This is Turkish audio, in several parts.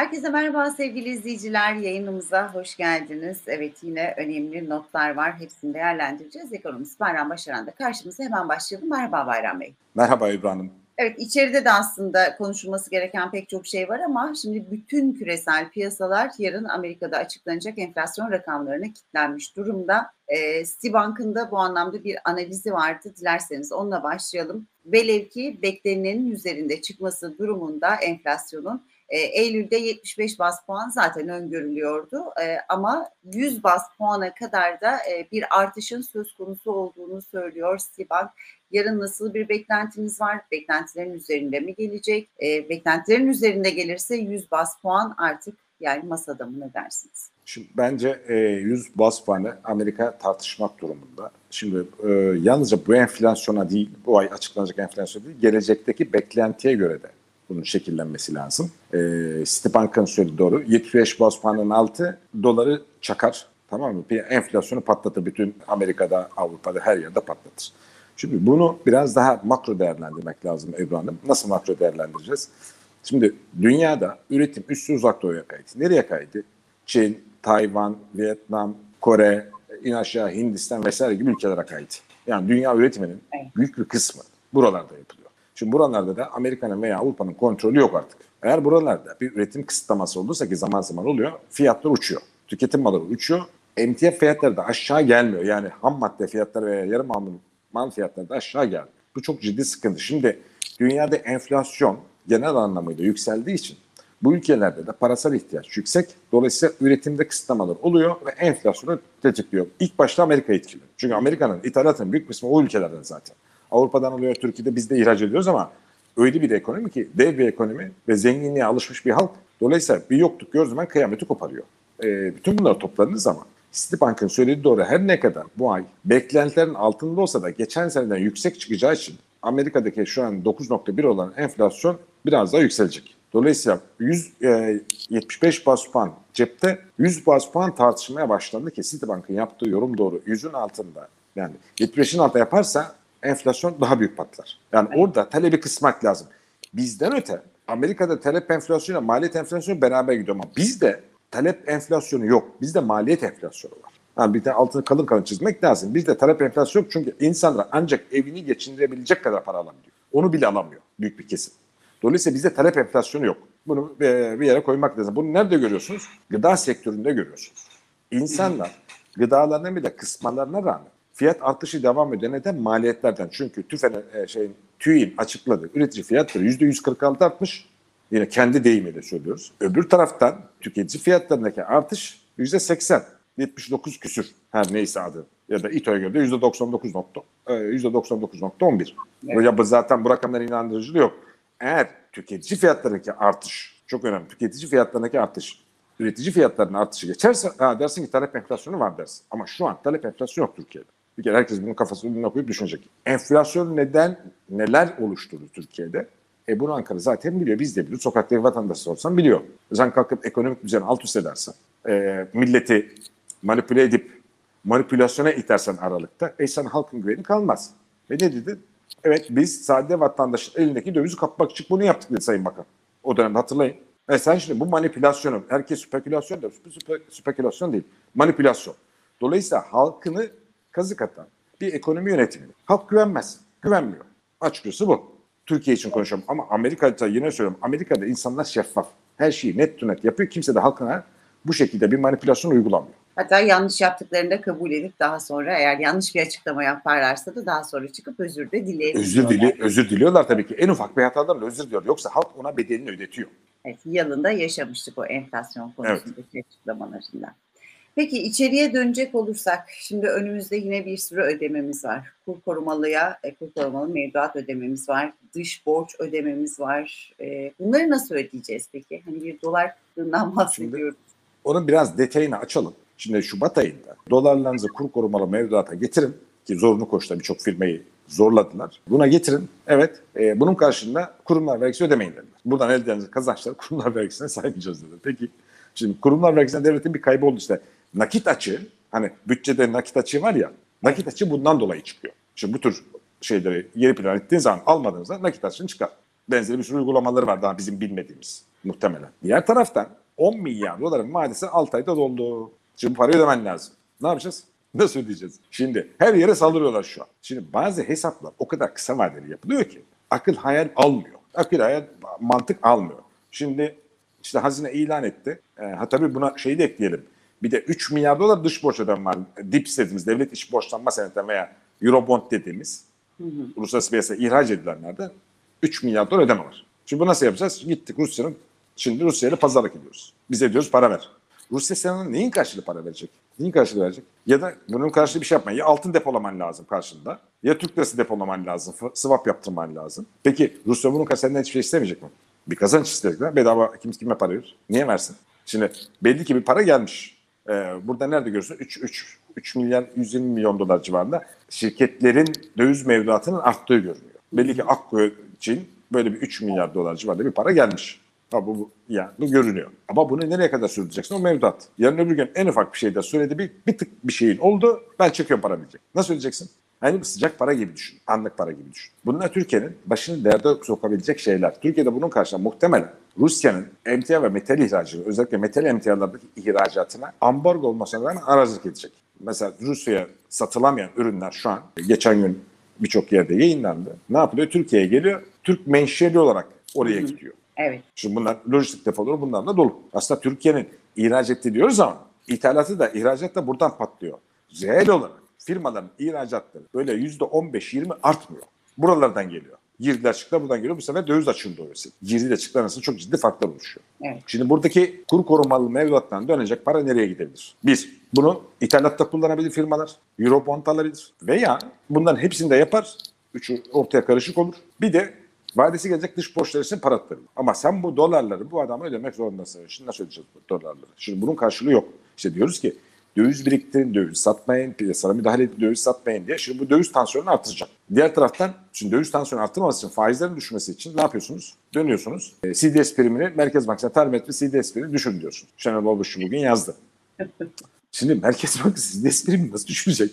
Herkese merhaba sevgili izleyiciler. Yayınımıza hoş geldiniz. Evet yine önemli notlar var. Hepsini değerlendireceğiz. Ekonomist Bayram Başaran da karşımıza hemen başlayalım. Merhaba Bayram Bey. Merhaba İbrahim. Evet içeride de aslında konuşulması gereken pek çok şey var ama şimdi bütün küresel piyasalar yarın Amerika'da açıklanacak enflasyon rakamlarına kilitlenmiş durumda. E, Citibank'ın da bu anlamda bir analizi vardı. Dilerseniz onunla başlayalım. Velev ki beklenenin üzerinde çıkması durumunda enflasyonun e, Eylül'de 75 bas puan zaten öngörülüyordu e, ama 100 bas puana kadar da e, bir artışın söz konusu olduğunu söylüyor Citibank. Yarın nasıl bir beklentiniz var? Beklentilerin üzerinde mi gelecek? Beklentilerin üzerinde gelirse 100 bas puan artık yani masada mı ne dersiniz? Şimdi bence e, 100 bas puanı Amerika tartışmak durumunda. Şimdi yalnızca bu enflasyona değil, bu ay açıklanacak enflasyon değil, gelecekteki beklentiye göre de bunun şekillenmesi lazım. E, Citibank'ın söylediği doğru. 75 bas puanın altı doları çakar. Tamam mı? Enflasyonu patlatır. Bütün Amerika'da, Avrupa'da her yerde patlatır. Şimdi bunu biraz daha makro değerlendirmek lazım Ebru Hanım. Nasıl makro değerlendireceğiz? Şimdi dünyada üretim üstü uzak doğuya kaydı. Nereye kaydı? Çin, Tayvan, Vietnam, Kore, in aşağı Hindistan vesaire gibi ülkelere kaydı. Yani dünya üretiminin büyük bir kısmı buralarda yapılıyor. Şimdi buralarda da Amerika'nın veya Avrupa'nın kontrolü yok artık. Eğer buralarda bir üretim kısıtlaması olursa ki zaman zaman oluyor, fiyatlar uçuyor. Tüketim malları uçuyor. Emtia fiyatları da aşağı gelmiyor. Yani ham madde fiyatları veya yarım mamul mal fiyatları da aşağı geldi. Bu çok ciddi sıkıntı. Şimdi dünyada enflasyon genel anlamıyla yükseldiği için bu ülkelerde de parasal ihtiyaç yüksek. Dolayısıyla üretimde kısıtlamalar oluyor ve enflasyonu tetikliyor. İlk başta Amerika etkiliyor. Çünkü Amerika'nın ithalatının büyük kısmı o ülkelerden zaten. Avrupa'dan alıyor, Türkiye'de biz de ihraç ediyoruz ama öyle bir ekonomi ki dev bir ekonomi ve zenginliğe alışmış bir halk. Dolayısıyla bir yokluk gördüğü zaman kıyameti koparıyor. E, bütün bunları topladığınız zaman Citibank'ın söylediği doğru her ne kadar bu ay beklentilerin altında olsa da geçen seneden yüksek çıkacağı için Amerika'daki şu an 9.1 olan enflasyon biraz daha yükselecek. Dolayısıyla 100, e, 75 bas puan cepte 100 bas puan tartışmaya başlandı ki Citibank'ın yaptığı yorum doğru. 100'ün altında yani 75'in altında yaparsa enflasyon daha büyük patlar. Yani orada talebi kısmak lazım. Bizden öte Amerika'da talep enflasyonu maliyet enflasyonu beraber gidiyor ama bizde talep enflasyonu yok. Bizde maliyet enflasyonu var. Yani bir de altını kalın kalın çizmek lazım. Bizde talep enflasyonu yok çünkü insanlar ancak evini geçindirebilecek kadar para alabiliyor. Onu bile alamıyor büyük bir kesim. Dolayısıyla bizde talep enflasyonu yok. Bunu bir yere koymak lazım. Bunu nerede görüyorsunuz? Gıda sektöründe görüyorsunuz. İnsanlar gıdalarına bile kısmalarına rağmen fiyat artışı devam ediyor. Neden? Maliyetlerden. Çünkü TÜFE'nin e, şeyin, TÜİ'nin açıkladığı üretici fiyatları %146 artmış. Yine kendi deyimiyle söylüyoruz. Öbür taraftan tüketici fiyatlarındaki artış %80. 79 küsür her neyse adı. Ya da İTO'ya göre de %99 %99.11. Evet. Ya zaten bu rakamların inandırıcılığı yok. Eğer tüketici fiyatlarındaki artış çok önemli. Tüketici fiyatlarındaki artış üretici fiyatlarının artışı geçerse ha, dersin ki talep enflasyonu var dersin. Ama şu an talep enflasyonu yok Türkiye'de. Bir kere herkes bunun kafasını önüne koyup düşünecek. Enflasyon neden neler oluşturdu Türkiye'de? E bunu Ankara zaten biliyor. Biz de biliyoruz. Sokaktaki vatandaş sorsan biliyor. Sen kalkıp ekonomik düzeni alt üst edersen, e, milleti manipüle edip manipülasyona itersen aralıkta, e sen halkın güveni kalmaz. Ve ne dedi? Evet biz sade vatandaşın elindeki dövizi kapmak için bunu yaptık dedi Sayın Bakan. O dönemde hatırlayın. E sen şimdi bu manipülasyonu, herkes spekülasyon der, spekülasyon değil, manipülasyon. Dolayısıyla halkını kazık atan bir ekonomi yönetimi. Halk güvenmez, güvenmiyor. Açıkçası bu. Türkiye için konuşuyorum ama Amerika'da yine söylüyorum. Amerika'da insanlar şeffaf. Her şeyi net to net yapıyor. Kimse de halkına bu şekilde bir manipülasyon uygulamıyor. Hatta yanlış yaptıklarını da kabul edip daha sonra eğer yanlış bir açıklama yaparlarsa da daha sonra çıkıp özür de dileyebiliyorlar. Özür, dili, özür diliyorlar tabii ki. En ufak bir hatadan özür diliyor. Yoksa halk ona bedelini ödetiyor. Evet, yalında yaşamıştık o enflasyon konusundaki evet. açıklamalarında. Peki içeriye dönecek olursak, şimdi önümüzde yine bir sürü ödememiz var. Kur korumalıya, e, kur korumalı mevduat ödememiz var, dış borç ödememiz var. E, bunları nasıl ödeyeceğiz peki? Hani bir dolar kıtlığından bahsediyoruz. Şimdi onun biraz detayını açalım. Şimdi Şubat ayında dolarlarınızı kur korumalı mevduata getirin ki zorunlu koşta birçok firmayı zorladılar. Buna getirin. Evet. E, bunun karşılığında kurumlar vergisi ödemeyin dediler. Buradan elde edilen kazançları kurumlar vergisine saymayacağız dediler. Peki şimdi kurumlar vergisine devletin bir kaybı oldu işte. Nakit açığı hani bütçede nakit açığı var ya nakit açığı bundan dolayı çıkıyor. Şimdi bu tür şeyleri geri plan ettiğiniz zaman almadığınızda nakit açığın çıkar. Benzeri bir sürü uygulamaları var daha bizim bilmediğimiz. Muhtemelen. Diğer taraftan 10 milyar doların vadesi 6 ayda doldu. Şimdi bu parayı ödemen lazım. Ne yapacağız? Nasıl ödeyeceğiz? Şimdi her yere saldırıyorlar şu an. Şimdi bazı hesaplar o kadar kısa vadeli yapılıyor ki akıl hayal almıyor. Akıl hayal mantık almıyor. Şimdi işte hazine ilan etti. E, ha tabii buna şeyi de ekleyelim. Bir de 3 milyar dolar dış borç ödeme var. DIPS dediğimiz devlet iş borçlanma senedi veya Eurobond dediğimiz uluslararası piyasaya ihraç edilenlerde 3 milyar dolar ödeme var. Şimdi bu nasıl yapacağız? Gittik Rusya'nın şimdi Rusya ile pazarlık ediyoruz. Bize diyoruz para ver. Rusya sana neyin karşılığı para verecek? Neyin karşılığı verecek? Ya da bunun karşılığı bir şey yapma. Ya altın depolaman lazım karşında. Ya Türk lirası depolaman lazım. Swap yaptırman lazım. Peki Rusya bunun karşılığında hiçbir şey istemeyecek mi? Bir kazanç istedikler. Bedava kim kime para verir? Niye versin? Şimdi belli ki bir para gelmiş. Ee, burada nerede görüyorsun? 3, 3, 3 milyar 120 milyon dolar civarında şirketlerin döviz mevduatının arttığı görünüyor. Belli ki Akko için böyle bir 3 milyar dolar civarında bir para gelmiş. Ha, bu, bu, yani bu görünüyor. Ama bunu nereye kadar sürdüreceksin? O mevduat. Yarın öbür gün en ufak bir şeyde söyledi bir, bir tık bir şeyin oldu ben çekiyorum para diyecek. Nasıl ödeyeceksin? Hani sıcak para gibi düşün. Anlık para gibi düşün. Bunlar Türkiye'nin başını derde sokabilecek şeyler. Türkiye'de bunun karşısında muhtemelen Rusya'nın emtia ve metal ihracını özellikle metal emtialardaki ihracatına ambargo olmasına rağmen arazlık edecek. Mesela Rusya'ya satılamayan ürünler şu an geçen gün birçok yerde yayınlandı. Ne yapılıyor? Türkiye'ye geliyor. Türk menşeli olarak oraya gidiyor. Evet. Şimdi bunlar lojistik depoları bunlarla dolu. Aslında Türkiye'nin ihraç etti diyoruz ama ithalatı da ihracat da buradan patlıyor. Reel olarak firmaların ihracatları böyle yüzde 15-20 artmıyor. Buralardan geliyor. Girdiler çıktılar buradan geliyor. Bu sefer döviz açığında oluyor. Girdiyle çıktılar arasında çok ciddi farklar oluşuyor. Evet. Şimdi buradaki kur korumalı mevduattan dönecek para nereye gidebilir? Bir, bunu ithalatta kullanabilir firmalar. Eurobond alabilir. Veya bunların hepsini de yapar. Üçü ortaya karışık olur. Bir de vadesi gelecek dış borçları için para aktarır. Ama sen bu dolarları bu adama ödemek zorundasın. Şimdi nasıl ödeyeceğiz bu dolarları? Şimdi bunun karşılığı yok. İşte diyoruz ki döviz biriktirin, döviz satmayın, piyasaya müdahale edin, döviz satmayın diye. Şimdi bu döviz tansiyonunu artıracak. Diğer taraftan şimdi döviz tansiyonu arttırmaması için faizlerin düşmesi için ne yapıyorsunuz? Dönüyorsunuz. E, CDS primini Merkez Bankası'na term etme CDS primini düşün diyorsunuz. Şenol Babuşçu bugün yazdı. Şimdi Merkez Bankası CDS primini nasıl düşürecek?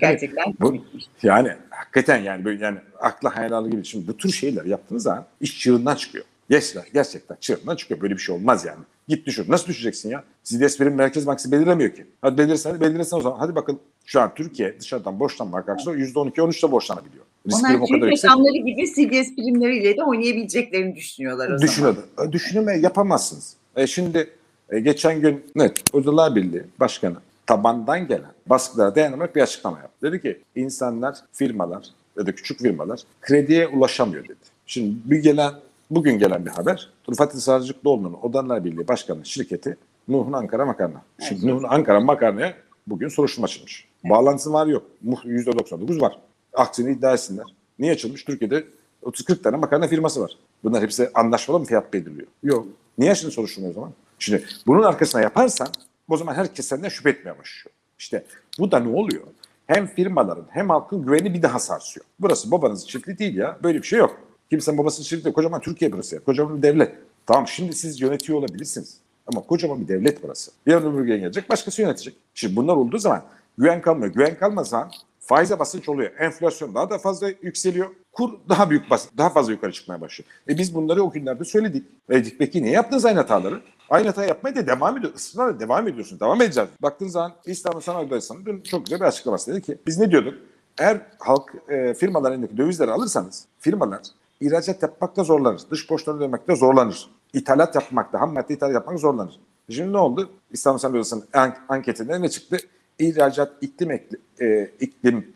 Gerçekten Bu, yani hakikaten yani böyle yani akla hayal gibi. Şimdi bu tür şeyler yaptığınız zaman iş çığırından çıkıyor. Gerçekten, gerçekten çığırından çıkıyor. Böyle bir şey olmaz yani. Git düşür. Nasıl düşeceksin ya? CDS prim Merkez Bankası belirlemiyor ki. Hadi belirsen, belirlesen o zaman. Hadi bakın şu an Türkiye dışarıdan borçlanma karşısında %12-13'te borçlanabiliyor. Risk Onlar o kadar rakamları gibi CDS primleriyle de oynayabileceklerini düşünüyorlar o zaman. Düşünüyordu. E, yapamazsınız. E şimdi e, geçen gün net Odalar Birliği Başkanı tabandan gelen baskılara dayanarak bir açıklama yaptı. Dedi ki insanlar, firmalar ya da küçük firmalar krediye ulaşamıyor dedi. Şimdi bir gelen bugün gelen bir haber. Rıfat Sarıcıklıoğlu'nun Odalar Birliği Başkanı şirketi Nuh'un Ankara Makarna. Şimdi Nuh'un Ankara Makarna'ya bugün soruşturma açılmış. Bağlantısı var yok. Muh- %99 var. Aksini iddia etsinler. Niye açılmış? Türkiye'de 30-40 tane makarna firması var. Bunlar hepsi anlaşmalı mı fiyat belirliyor? Yok. Niye şimdi soruşturma o zaman? Şimdi bunun arkasına yaparsan o zaman herkes senden şüphe etmeye başlıyor. İşte bu da ne oluyor? Hem firmaların hem halkın güveni bir daha sarsıyor. Burası babanızın çiftliği değil ya. Böyle bir şey yok. Kimsenin babasının değil. Kocaman Türkiye burası ya. Kocaman bir devlet. Tamam şimdi siz yönetiyor olabilirsiniz. Ama kocaman bir devlet burası. Yarın öbür gün gelecek başkası yönetecek. Şimdi bunlar olduğu zaman güven kalmıyor. Güven kalmadığı zaman faize basınç oluyor. Enflasyon daha da fazla yükseliyor. Kur daha büyük bas daha fazla yukarı çıkmaya başlıyor. E biz bunları o günlerde söyledik. Dedik, peki niye yaptınız aynı hataları? Aynı hata yapmaya da devam ediyor. Israrla devam ediyorsun. Devam edeceğiz. Baktığın zaman İstanbul Sanayi Odası'nın dün çok güzel bir açıklaması dedi ki biz ne diyorduk? Eğer halk e, firmaların elindeki dövizleri alırsanız firmalar ihracat yapmakta zorlanır. Dış borçları ödemekte zorlanır. İthalat yapmakta, ham madde ithalat yapmak zorlanır. Şimdi ne oldu? İstanbul Sanayi Odası'nın an- anketinde ne çıktı? İhracat iklim, ekli, e, iklimi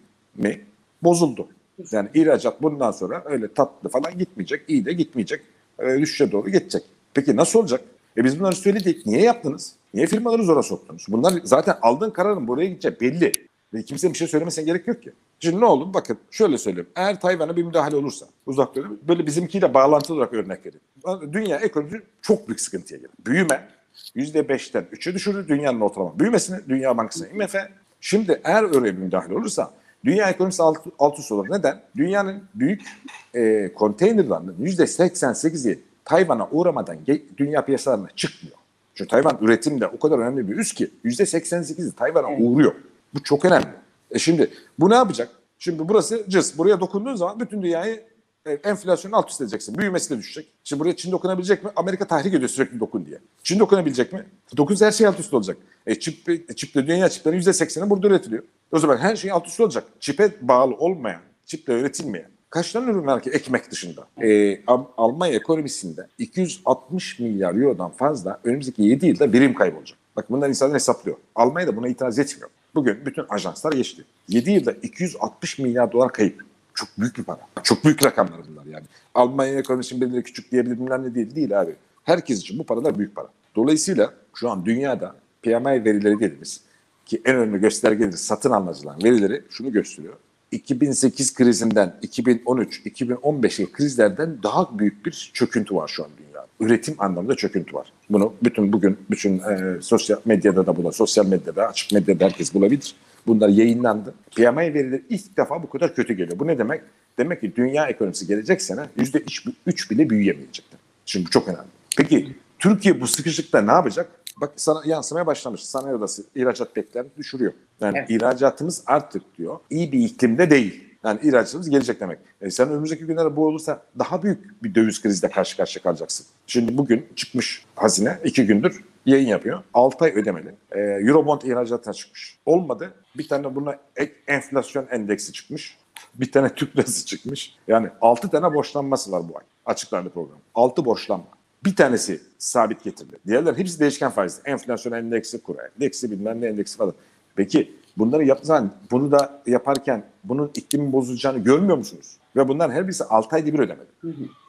bozuldu. Yani ihracat bundan sonra öyle tatlı falan gitmeyecek, iyi de gitmeyecek, e, düşüşe doğru geçecek. Peki nasıl olacak? E biz bunları söyledik. Niye yaptınız? Niye firmaları zora soktunuz? Bunlar zaten aldığın kararın buraya gideceği belli. Ve kimsenin bir şey söylemesine gerek yok ki. Şimdi ne oldu? Bakın şöyle söyleyeyim. Eğer Tayvan'a bir müdahale olursa uzak doğu böyle bizimkiyle bağlantılı olarak örnek vereyim. Dünya ekonomisi çok büyük sıkıntıya gelir. Büyüme %5'ten 3'e düşürür dünyanın ortalama büyümesini. Dünya Bankası IMF. Şimdi eğer öyle bir müdahale olursa dünya ekonomisi alt, alt üst olur. Neden? Dünyanın büyük e, konteynerlarının %88'i Tayvan'a uğramadan dünya piyasalarına çıkmıyor. Çünkü Tayvan üretimde o kadar önemli bir üs ki %88'i Tayvan'a uğruyor. Bu çok önemli. E şimdi bu ne yapacak? Şimdi burası cız. Buraya dokunduğun zaman bütün dünyayı e, e, enflasyonu alt üst edeceksin. Büyümesi de düşecek. Şimdi buraya Çin dokunabilecek mi? Amerika tahrik ediyor sürekli dokun diye. Çin dokunabilecek mi? Dokunsa her şey alt üst olacak. E çip, e, çiple dünya çiplerinin %80'i burada üretiliyor. O zaman her şey alt üst olacak. Çipe bağlı olmayan, çiple üretilmeyen Kaç tane ürün var ki ekmek dışında? Al- Almanya ekonomisinde 260 milyar eurodan fazla önümüzdeki 7 yılda birim kaybolacak. Bak bunlar insanlar hesaplıyor. Almanya da buna itiraz etmiyor. Bugün bütün ajanslar geçti. 7 yılda 260 milyar dolar kayıp. Çok büyük bir para. Çok büyük rakamlar bunlar yani. Almanya ekonomisinin birileri küçük diyebilir bilmem ne değil. Değil abi. Herkes için bu paralar büyük para. Dolayısıyla şu an dünyada PMI verileri dediğimiz ki en önemli göstergeleri satın alıcıların verileri şunu gösteriyor. 2008 krizinden 2013-2015'e krizlerden daha büyük bir çöküntü var şu an dünyada. Üretim anlamında çöküntü var. Bunu bütün bugün bütün e, sosyal medyada da bula, sosyal medyada, açık medyada herkes bulabilir. Bunlar yayınlandı. PMI verileri ilk defa bu kadar kötü geliyor. Bu ne demek? Demek ki dünya ekonomisi gelecek sene %3 bile büyüyemeyecek. Şimdi bu çok önemli. Peki Türkiye bu sıkışıkta ne yapacak? Bak sana yansımaya başlamış. Sanayi odası ihracat beklerini düşürüyor. Yani Evet. ihracatımız artık diyor iyi bir iklimde değil. Yani ihracatımız gelecek demek. E sen önümüzdeki günlerde bu olursa daha büyük bir döviz krizle karşı karşıya kalacaksın. Şimdi bugün çıkmış hazine iki gündür yayın yapıyor. 6 ay ödemeli. E, Eurobond ihracatına çıkmış. Olmadı. Bir tane buna ek enflasyon endeksi çıkmış. Bir tane Türk lirası çıkmış. Yani 6 tane borçlanması var bu ay. Açıklandı program. 6 borçlanma. Bir tanesi sabit getirdi. Diğerler hepsi değişken faizli. Enflasyon endeksi, kuru endeksi bilmem ne endeksi falan. Peki bunları yaptığı zaman bunu da yaparken bunun iklimin bozulacağını görmüyor musunuz? Ve bunların her birisi 6 ayda bir ödemeli.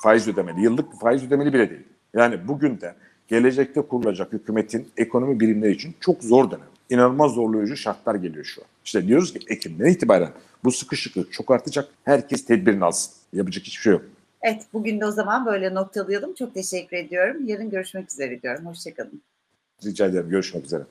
Faiz ödemeli. Yıllık faiz ödemeli bile değil. Yani bugün de gelecekte kurulacak hükümetin ekonomi birimleri için çok zor dönem. İnanılmaz zorlayıcı şartlar geliyor şu an. İşte diyoruz ki Ekim'den itibaren bu sıkışıklık çok artacak. Herkes tedbirini alsın. Yapacak hiçbir şey yok. Evet, bugün de o zaman böyle noktalayalım. Çok teşekkür ediyorum. Yarın görüşmek üzere diyorum. Hoşçakalın. Rica ederim. Görüşmek üzere.